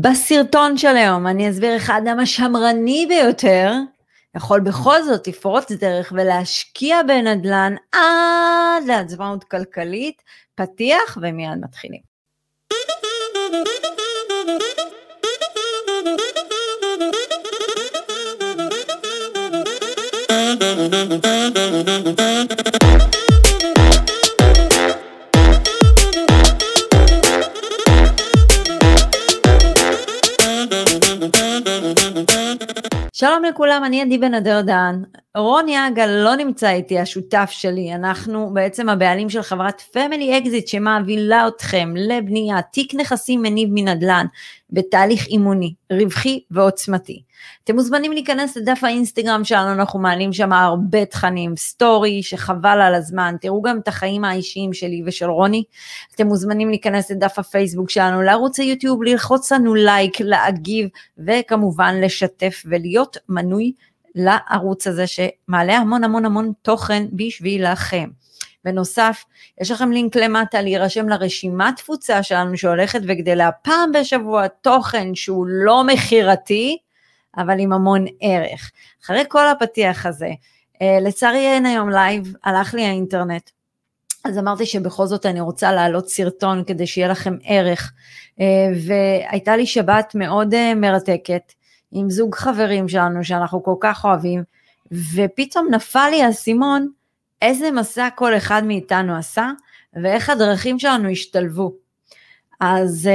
בסרטון של היום. אני אסביר איך האדם השמרני ביותר. יכול בכל זאת לפרוץ דרך ולהשקיע בנדל"ן עד לעצמאות כלכלית, פתיח ומיד מתחילים. שלום לכולם, אני עדי בן אדר. רוני אגל לא נמצא איתי, השותף שלי. אנחנו בעצם הבעלים של חברת Family Exit שמובילה אתכם לבניית תיק נכסים מניב מנדל"ן בתהליך אימוני, רווחי ועוצמתי. אתם מוזמנים להיכנס לדף האינסטגרם שלנו, אנחנו מעלים שם הרבה תכנים, סטורי שחבל על הזמן, תראו גם את החיים האישיים שלי ושל רוני. אתם מוזמנים להיכנס לדף הפייסבוק שלנו, לערוץ היוטיוב, ללחוץ לנו לייק, להגיב וכמובן לשתף ולהיות מנוי לערוץ הזה שמעלה המון המון המון תוכן בשבילכם. בנוסף, יש לכם לינק למטה להירשם לרשימת תפוצה שלנו שהולכת וגדלה פעם בשבוע תוכן שהוא לא מכירתי, אבל עם המון ערך. אחרי כל הפתיח הזה, אה, לצערי אין היום לייב, הלך לי האינטרנט. אז אמרתי שבכל זאת אני רוצה להעלות סרטון כדי שיהיה לכם ערך. אה, והייתה לי שבת מאוד אה, מרתקת עם זוג חברים שלנו שאנחנו כל כך אוהבים, ופתאום נפל לי האסימון איזה מסע כל אחד מאיתנו עשה ואיך הדרכים שלנו השתלבו. אז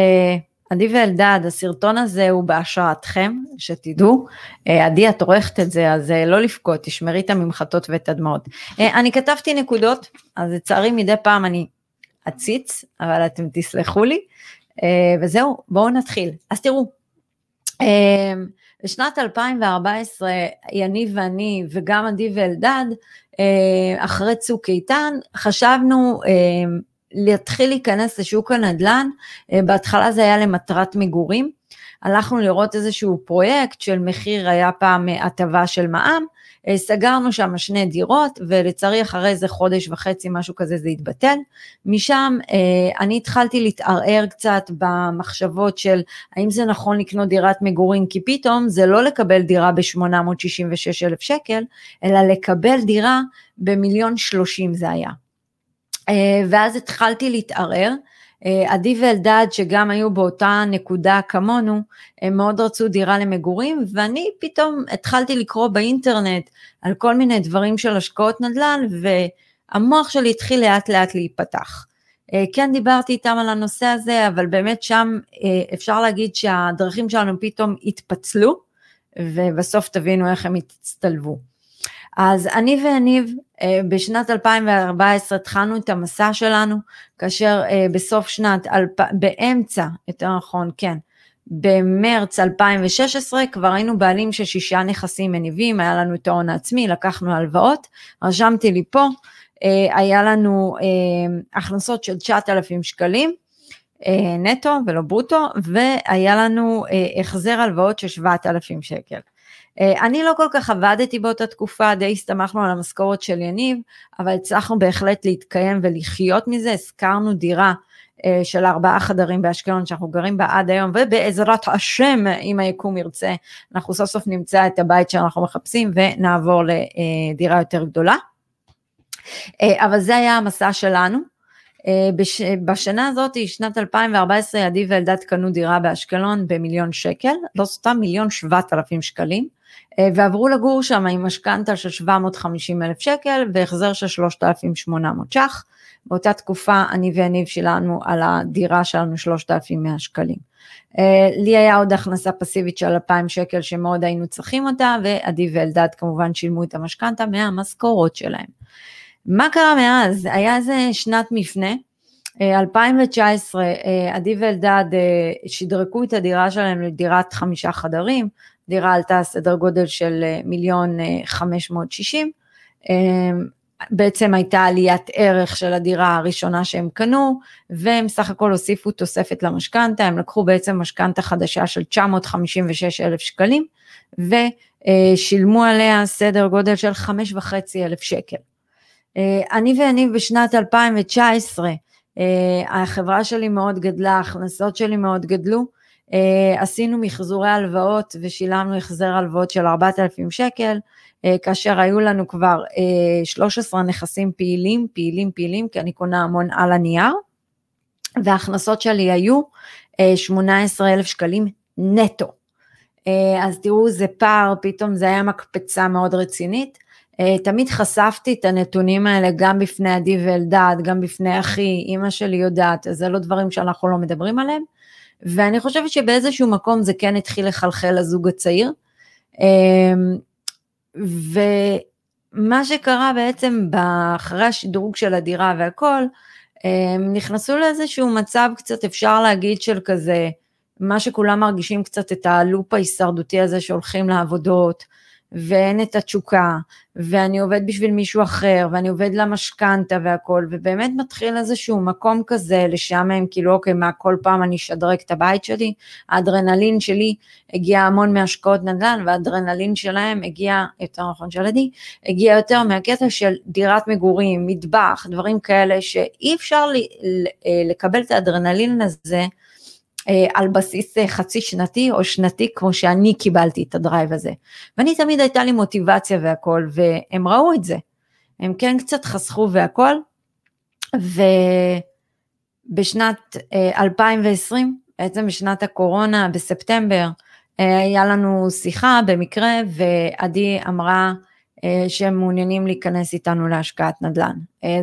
עדי ואלדד, הסרטון הזה הוא בהשראתכם, שתדעו. אה, עדי, את עורכת את זה, אז אה, לא לבכות, תשמרי את הממחטות ואת הדמעות. אה, אני כתבתי נקודות, אז לצערי מדי פעם אני אציץ, אבל אתם תסלחו לי. וזהו, בואו נתחיל. אז תראו, בשנת 2014, יניב ואני, וגם עדי ואלדד, אחרי צוק איתן, חשבנו להתחיל להיכנס לשוק הנדל"ן, אה, בהתחלה זה היה למטרת מגורים, הלכנו לראות איזשהו פרויקט של מחיר, היה פעם הטבה של מע"מ, אה, סגרנו שם שני דירות ולצערי אחרי איזה חודש וחצי משהו כזה זה התבטל. משם אה, אני התחלתי להתערער קצת במחשבות של האם זה נכון לקנות דירת מגורים כי פתאום זה לא לקבל דירה ב-866 אלף שקל אלא לקבל דירה במיליון שלושים זה היה. אה, ואז התחלתי להתערער. אה, עדי ואלדד שגם היו באותה נקודה כמונו, הם מאוד רצו דירה למגורים ואני פתאום התחלתי לקרוא באינטרנט על כל מיני דברים של השקעות נדל"ן והמוח שלי התחיל לאט לאט להיפתח. אה, כן דיברתי איתם על הנושא הזה אבל באמת שם אפשר להגיד שהדרכים שלנו פתאום התפצלו ובסוף תבינו איך הם הצטלבו. אז אני ויניב בשנת 2014 התחלנו את המסע שלנו, כאשר אה, בסוף שנת, באמצע, יותר נכון, כן, במרץ 2016 כבר היינו בעלים של שישה נכסים מניבים, היה לנו את ההון העצמי, לקחנו הלוואות, רשמתי לי פה, אה, היה לנו הכנסות של 9,000 שקלים נטו ולא ברוטו, והיה לנו החזר הלוואות של 7,000 שקל. אה, אני לא כל כך עבדתי באותה תקופה, די הסתמכנו על המשכורת של יניב, אבל הצלחנו בהחלט להתקיים ולחיות מזה, השכרנו דירה אה, של ארבעה חדרים באשקלון שאנחנו גרים בה עד היום, ובעזרת השם, אם היקום ירצה, אנחנו סוף סוף נמצא את הבית שאנחנו מחפשים ונעבור לדירה יותר גדולה. אה, אבל זה היה המסע שלנו. בש, בשנה הזאת, שנת 2014, עדי ואלדד קנו דירה באשקלון במיליון שקל, לא סתם מיליון שבעת אלפים שקלים. אה, ועברו לגור שם עם משכנתה של 750 אלף שקל והחזר של 3,800 ש"ח. באותה תקופה אני ויניב שילמנו על הדירה שלנו 3,100 שקלים. אה, לי היה עוד הכנסה פסיבית של 2,000 שקל שמאוד היינו צריכים אותה, ועדי ואלדד כמובן שילמו את המשכנתה מהמשכורות שלהם. מה קרה מאז? היה איזה שנת מפנה, 2019, אה, עדי ואלדד שדרגו את הדירה שלהם לדירת חמישה חדרים, דירה עלתה סדר גודל של אה, מיליון אה, חמש מאות שישים, אמ, בעצם הייתה עליית ערך של הדירה הראשונה שהם קנו, והם סך הכל הוסיפו תוספת למשכנתה, הם לקחו בעצם משכנתה חדשה של 956 אלף שקלים, ושילמו עליה סדר גודל של חמש וחצי אלף שקל. אה, אני ויניב בשנת 2019, החברה שלי מאוד גדלה, ההכנסות שלי מאוד גדלו, עשינו מחזורי הלוואות ושילמנו החזר הלוואות של 4,000 שקל, כאשר היו לנו כבר 13 נכסים פעילים, פעילים פעילים, כי אני קונה המון על הנייר, וההכנסות שלי היו 18,000 שקלים נטו. אז תראו, זה פער, פתאום זה היה מקפצה מאוד רצינית. אה, תמיד חשפתי את הנתונים האלה גם בפני עדי ואלדד, גם בפני אחי, אימא שלי יודעת, זה לא דברים שאנחנו לא מדברים עליהם. ואני חושבת שבאיזשהו מקום זה כן התחיל לחלחל לזוג הצעיר. אמ, ומה שקרה בעצם אחרי השדרוג של הדירה והכל, הם נכנסו לאיזשהו מצב קצת, אפשר להגיד, של כזה, מה שכולם מרגישים קצת את הלופ ההישרדותי הזה שהולכים לעבודות, ואין את התשוקה, ואני עובד בשביל מישהו אחר, ואני עובד למשכנתה והכל, ובאמת מתחיל איזשהו מקום כזה לשעמם, כאילו אוקיי, מה כל פעם אני אשדרג את הבית שלי? האדרנלין שלי הגיע המון מהשקעות נדל"ן, והאדרנלין שלהם הגיע, יותר נכון של עדי, הגיע יותר מהקטע של דירת מגורים, מטבח, דברים כאלה, שאי אפשר לקבל את האדרנלין הזה, אה, על בסיס אה, חצי שנתי או שנתי כמו שאני קיבלתי את הדרייב הזה. ואני תמיד הייתה לי מוטיבציה והכל והם ראו את זה. הם כן קצת חסכו והכל ובשנת 2020 אה, בעצם בשנת הקורונה בספטמבר היה לנו שיחה במקרה ועדי אמרה שהם מעוניינים להיכנס איתנו להשקעת נדל"ן.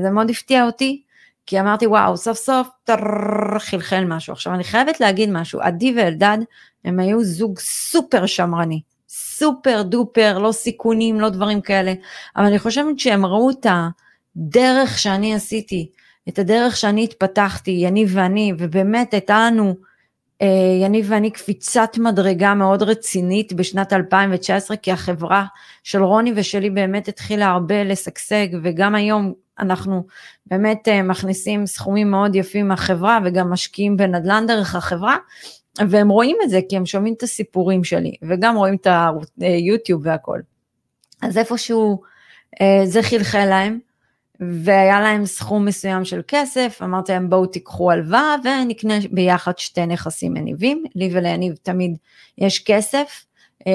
זה מאוד הפתיע אותי כי אמרתי וואו סוף סוף טררר, חלחל משהו. עכשיו אני חייבת להגיד משהו, עדי ואלדד הם היו זוג סופר שמרני, סופר דופר, לא סיכונים, לא דברים כאלה, אבל אני חושבת שהם ראו את הדרך שאני עשיתי, את הדרך שאני התפתחתי, יניב ואני, ובאמת הייתה לנו, אה, יניב ואני קפיצת מדרגה מאוד רצינית בשנת 2019, כי החברה של רוני ושלי באמת התחילה הרבה לשגשג, וגם היום אנחנו באמת אה, מכניסים סכומים מאוד יפים מהחברה וגם משקיעים בנדל"ן דרך החברה, והם רואים את זה כי הם שומעים את הסיפורים שלי, וגם רואים את היוטיוב והכל. אז איפשהו אה, זה חלחל להם, והיה להם סכום מסוים של כסף, אמרתי להם בואו תיקחו הלוואה ונקנה ביחד שתי נכסים מניבים, לי וליניב תמיד יש כסף, אה,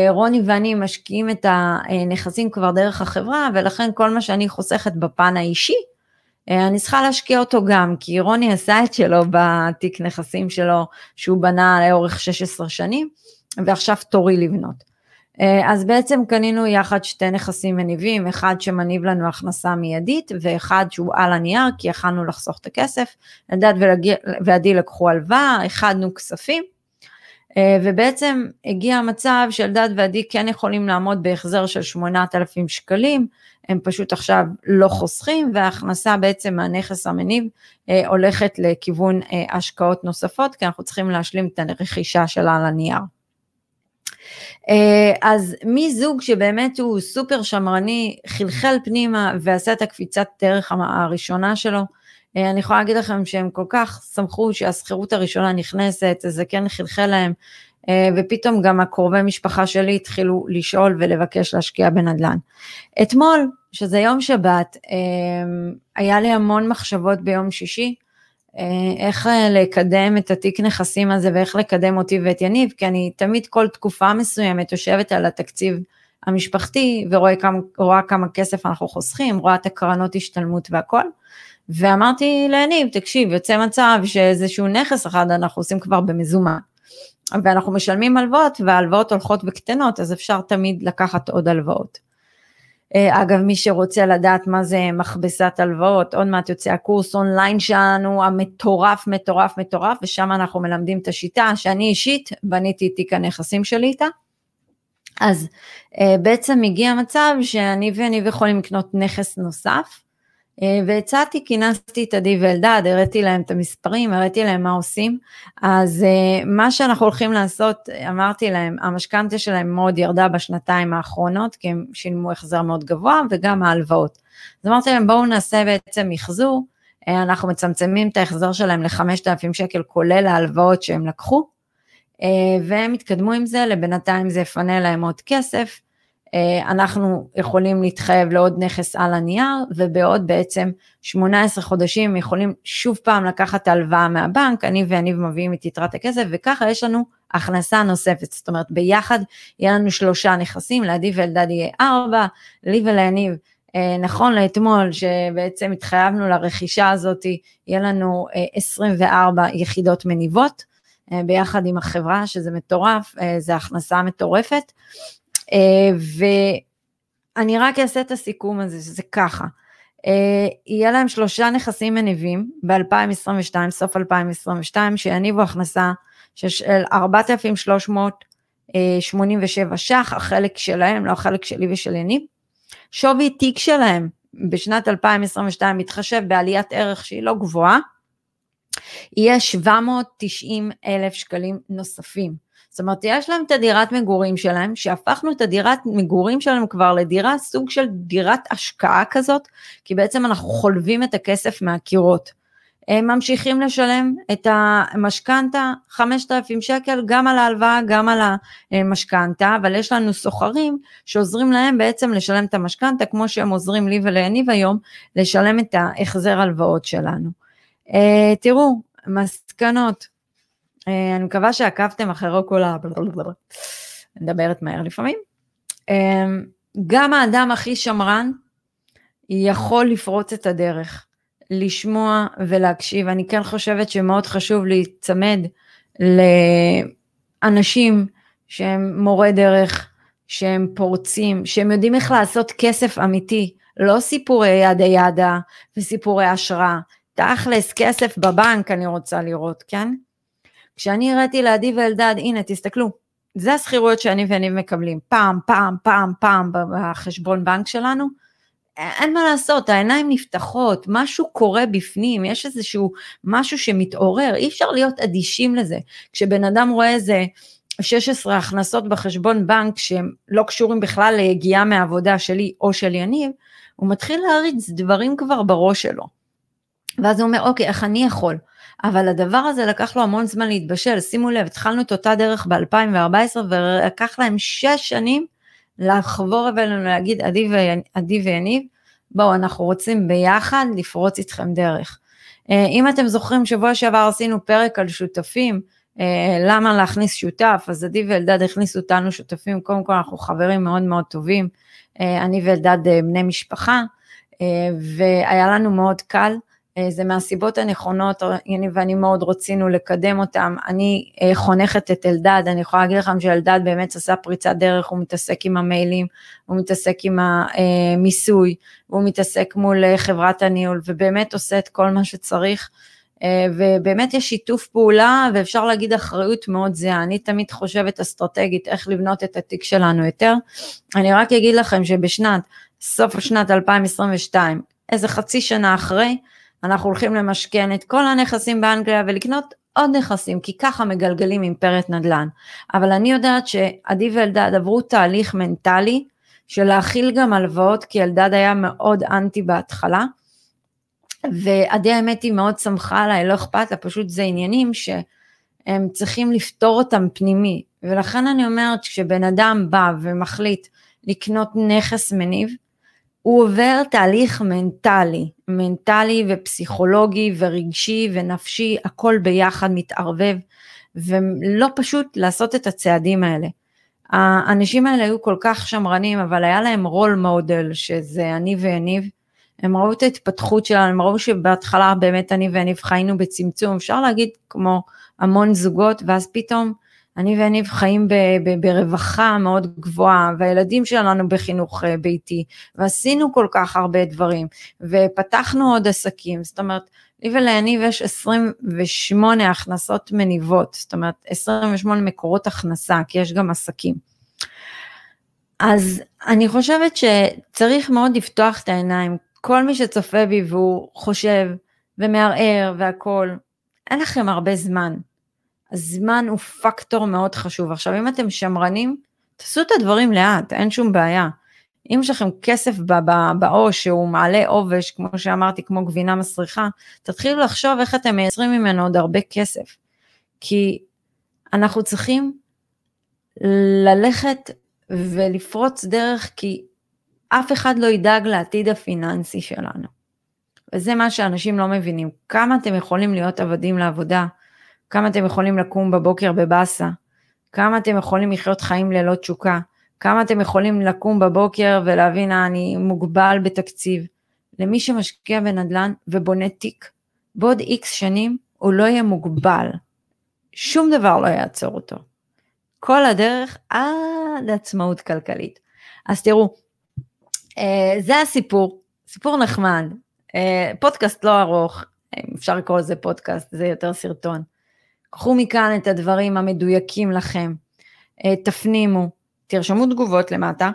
רוני ואני משקיעים את הנכסים כבר דרך החברה, ולכן כל מה שאני חוסכת בפן האישי, אה, אני צריכה להשקיע אותו גם, כי רוני עשה את שלו בתיק נכסים שלו, שהוא בנה לאורך 16 שנים, ועכשיו תורי לבנות. אה, אז בעצם קנינו יחד שתי נכסים מניבים, אחד שמניב לנו הכנסה מיידית, ואחד שהוא על הנייר, כי יכלנו לחסוך את הכסף. אלדד ועדי לקחו הלוואה, איחדנו כספים, אה, ובעצם הגיע המצב שאלדד ועדי כן יכולים לעמוד בהחזר של 8,000 שקלים, הם פשוט עכשיו לא חוסכים, וההכנסה בעצם מהנכס המניב אה, הולכת לכיוון אה, השקעות נוספות, כי אנחנו צריכים להשלים את הרכישה שלה על הנייר. אז מזוג שבאמת הוא סופר שמרני, חלחל פנימה ועשה את הקפיצת דרך הראשונה שלו, אה, אני יכולה להגיד לכם שהם כל כך שמחו שהשכירות הראשונה נכנסת, זה כן חלחל להם, אה, ופתאום גם הקרובי משפחה שלי התחילו לשאול ולבקש להשקיע בנדל"ן. אתמול, שזה יום שבת, אה, היה לי המון מחשבות ביום שישי, איך לקדם את התיק נכסים הזה ואיך לקדם אותי ואת יניב, כי אני תמיד כל תקופה מסוימת יושבת על התקציב המשפחתי ורואה כמה, כמה כסף אנחנו חוסכים, רואה את הקרנות השתלמות והכל. ואמרתי ליניב, תקשיב, יוצא מצב שאיזשהו נכס אחד אנחנו עושים כבר במזומן, ואנחנו משלמים הלוואות, וההלוואות הולכות וקטנות, אז אפשר תמיד לקחת עוד הלוואות. אה, אגב, מי שרוצה לדעת מה זה מכבסת הלוואות, עוד מעט יוצא הקורס אונליין שלנו, המטורף, מטורף, מטורף, ושם אנחנו מלמדים את השיטה שאני אישית בניתי את תיק הנכסים שלי איתה. אז אה, בעצם הגיע מצב שאני ואני יכולים לקנות נכס נוסף, והצעתי, כינסתי את עדי ואלדד, הראיתי להם את המספרים, הראיתי להם מה עושים, אז אה, מה שאנחנו הולכים לעשות, אמרתי להם, המשכנתה שלהם מאוד ירדה בשנתיים האחרונות, כי הם שילמו החזר מאוד גבוה, וגם ההלוואות. אז אמרתי להם, בואו נעשה בעצם מחזור, אה, אנחנו מצמצמים את ההחזר שלהם ל-5,000 שקל, כולל ההלוואות שהם לקחו, והם התקדמו עם זה, לבינתיים זה יפנה להם עוד כסף, אה, אנחנו יכולים להתחייב לעוד נכס על הנייר, ובעוד בעצם 18 חודשים יכולים שוב פעם לקחת הלוואה מהבנק, אני ואניב מביאים את יתרת הכסף, וככה יש לנו הכנסה נוספת, זאת אומרת ביחד יהיה לנו שלושה נכסים, לעדי ואלדד יהיה ארבע, לי וליניב אה, נכון לאתמול שבעצם התחייבנו לרכישה הזאת, יהיה לנו 24 יחידות מניבות ביחד עם החברה, שזה מטורף, זה הכנסה מטורפת. ואני רק אעשה את הסיכום הזה, שזה ככה. אה, יהיה להם שלושה נכסים מניבים ב-2022, סוף 2022, שיניבו הכנסה של 4,387 ש"ח, החלק שלהם, לא החלק שלי ושל יניב. שווי תיק שלהם בשנת 2022 מתחשב בעליית ערך שהיא לא גבוהה, יהיה 790 אלף שקלים נוספים. זאת אומרת, יש להם את הדירת מגורים שלהם, שהפכנו את הדירת מגורים שלהם כבר לדירה, סוג של דירת השקעה כזאת, כי בעצם אנחנו חולבים את הכסף מהקירות. הם ממשיכים לשלם את המשכנתה 5,000 שקל גם על ההלוואה, גם על המשכנתה, אבל יש לנו סוחרים שעוזרים להם בעצם לשלם את המשכנתה, כמו שהם עוזרים לי וליניב היום, לשלם את ההחזר הלוואות שלנו. אה, תראו, מסקנות, אני מקווה שעקבתם אחרי כל ה... מדברת מהר לפעמים. אה, גם האדם הכי שמרן יכול לפרוץ את הדרך, לשמוע ולהקשיב. אני כן חושבת שמאוד חשוב להיצמד לאנשים שהם מורי דרך, שהם פורצים, שהם יודעים איך לעשות כסף אמיתי, לא סיפורי ידה ידה וסיפורי השראה. תכלס, כסף בבנק אני רוצה לראות, כן? כשאני הראיתי לעדי ואלדד, הנה תסתכלו, זה השכירויות שאני ויניב מקבלים, פעם, פעם, פעם, פעם בחשבון בנק שלנו, אין מה לעשות, העיניים נפתחות, משהו קורה בפנים, יש איזשהו משהו שמתעורר, אי אפשר להיות אדישים לזה. כשבן אדם רואה איזה 16 הכנסות בחשבון בנק שהם לא קשורים בכלל ליגיעה מהעבודה שלי או של יניב, הוא מתחיל להריץ דברים כבר בראש שלו. ואז הוא אומר, אוקיי, איך אני יכול? אבל הדבר הזה לקח לו המון זמן להתבשל, שימו לב, התחלנו את אותה דרך ב-2014 ולקח להם שש שנים לחבור אלינו להגיד עדי, ויניב, בואו אנחנו רוצים ביחד לפרוץ איתכם דרך. אה, אם אתם זוכרים שבוע שעבר עשינו פרק על שותפים, אה, למה להכניס שותף, אז עדי ואלדד הכניסו אותנו שותפים, קודם כל אנחנו חברים מאוד מאוד טובים, אה, אני ואלדד בני משפחה, והיה לנו מאוד קל. אה, זה מהסיבות הנכונות, יניב ואני מאוד רצינו לקדם אותם. אני אה, חונכת את אלדד, אני יכולה להגיד לכם שאלדד באמת עשה פריצת דרך, הוא מתעסק עם המיילים, הוא מתעסק עם המיסוי, הוא מתעסק מול אה, חברת הניהול, ובאמת עושה את כל מה שצריך. ובאמת יש שיתוף פעולה ואפשר להגיד אחריות מאוד זהה. אני תמיד חושבת אסטרטגית איך לבנות את התיק שלנו יותר. אני רק אגיד לכם שבשנת, סוף שנת 2022, איזה חצי שנה אחרי, אנחנו הולכים למשכן את כל הנכסים באנגליה ולקנות עוד נכסים, כי ככה מגלגלים אימפריית נדל"ן. אבל אני יודעת שעדי ואלדד עברו תהליך מנטלי של להכיל גם הלוואות, כי אלדד היה מאוד אנטי בהתחלה, ועדי האמת היא מאוד שמחה עליי, לא אכפת לה, פשוט זה עניינים שהם צריכים לפתור אותם פנימי. ולכן אני אומרת, כשבן אדם בא ומחליט לקנות נכס מניב, הוא עובר תהליך מנטלי, מנטלי ופסיכולוגי ורגשי ונפשי, הכל ביחד מתערבב, ולא פשוט לעשות את הצעדים האלה. האנשים האלה היו כל כך שמרנים, אבל היה להם רול מודל, שזה אני ויניב. הם ראו את ההתפתחות שלנו, הם ראו שבהתחלה באמת אני ויניב חיינו בצמצום, אפשר להגיד כמו המון זוגות, ואז פתאום אני ואניב חיים ב, ב, ברווחה מאוד גבוהה, והילדים שלנו בחינוך אה, ביתי, ועשינו כל כך הרבה דברים, ופתחנו עוד עסקים, זאת אומרת, לי ולעניב יש 28 הכנסות מניבות, זאת אומרת 28 מקורות הכנסה, כי יש גם עסקים. אז אני חושבת שצריך מאוד לפתוח את העיניים, כל מי שצופה בי והוא חושב ומערער והכול, אין לכם הרבה זמן. הזמן הוא פקטור מאוד חשוב. עכשיו, אם אתם שמרנים, תעשו את הדברים לאט, אין שום בעיה. אם יש לכם כסף בעו"ש שהוא מעלה עובש, כמו שאמרתי, כמו גבינה מסריחה, תתחילו לחשוב איך אתם מייצרים ממנו עוד הרבה כסף. כי אנחנו צריכים ללכת ולפרוץ דרך, כי אף אחד לא ידאג לעתיד הפיננסי שלנו. וזה מה שאנשים לא מבינים. כמה אתם יכולים להיות עבדים לעבודה, כמה אתם יכולים לקום בבוקר בבאסה, כמה אתם יכולים לחיות חיים ללא תשוקה, כמה אתם יכולים לקום בבוקר ולהבין, אה, אני מוגבל בתקציב. למי שמשקיע בנדל"ן ובונה תיק, בעוד איקס שנים הוא לא יהיה מוגבל. שום דבר לא יעצור אותו. כל הדרך עד עצמאות כלכלית. אז תראו, אה, זה הסיפור, סיפור נחמד, אה, פודקאסט לא ארוך, אפשר לקרוא לזה פודקאסט, זה יותר סרטון. קחו מכאן את הדברים המדויקים לכם, אה, תפנימו, תרשמו תגובות למטה,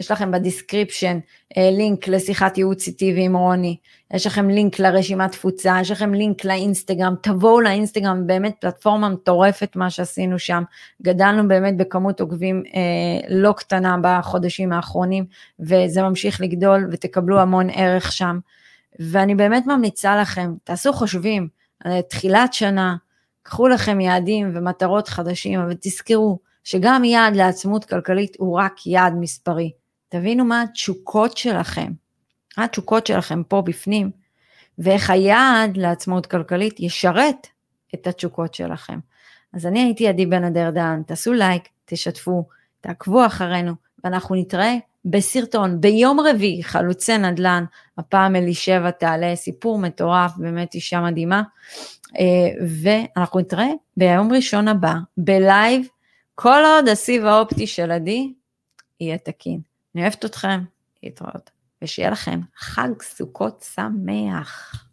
יש לכם ב description אה, לינק לשיחת ייעוץ איתי ועם רוני, יש לכם לינק לרשימת תפוצה, יש לכם לינק לאינסטגרם, תבואו לאינסטגרם, באמת פלטפורמה מטורפת מה שעשינו שם, גדלנו באמת בכמות עוקבים אה, לא קטנה בחודשים האחרונים, וזה ממשיך לגדול ותקבלו המון ערך שם, ואני באמת ממליצה לכם, תעשו חושבים, תחילת שנה, קחו לכם יעדים ומטרות חדשים, אבל תזכרו שגם יעד לעצמות כלכלית הוא רק יעד מספרי. תבינו מה התשוקות שלכם, מה התשוקות שלכם פה בפנים, ואיך היעד לעצמאות כלכלית ישרת את התשוקות שלכם. אז אני הייתי עדי בן אדרדן, תעשו לייק, תשתפו, תעקבו אחרינו, ואנחנו נתראה בסרטון ביום רביעי, חלוצי נדל"ן, הפעם אלישבע תעלה, סיפור מטורף, באמת אישה מדהימה, ואנחנו נתראה ביום ראשון הבא, בלייב, כל עוד הסיב האופטי של עדי יהיה תקין. אני אוהבת אתכם, להתראות, ושיהיה לכם חג סוכות שמח.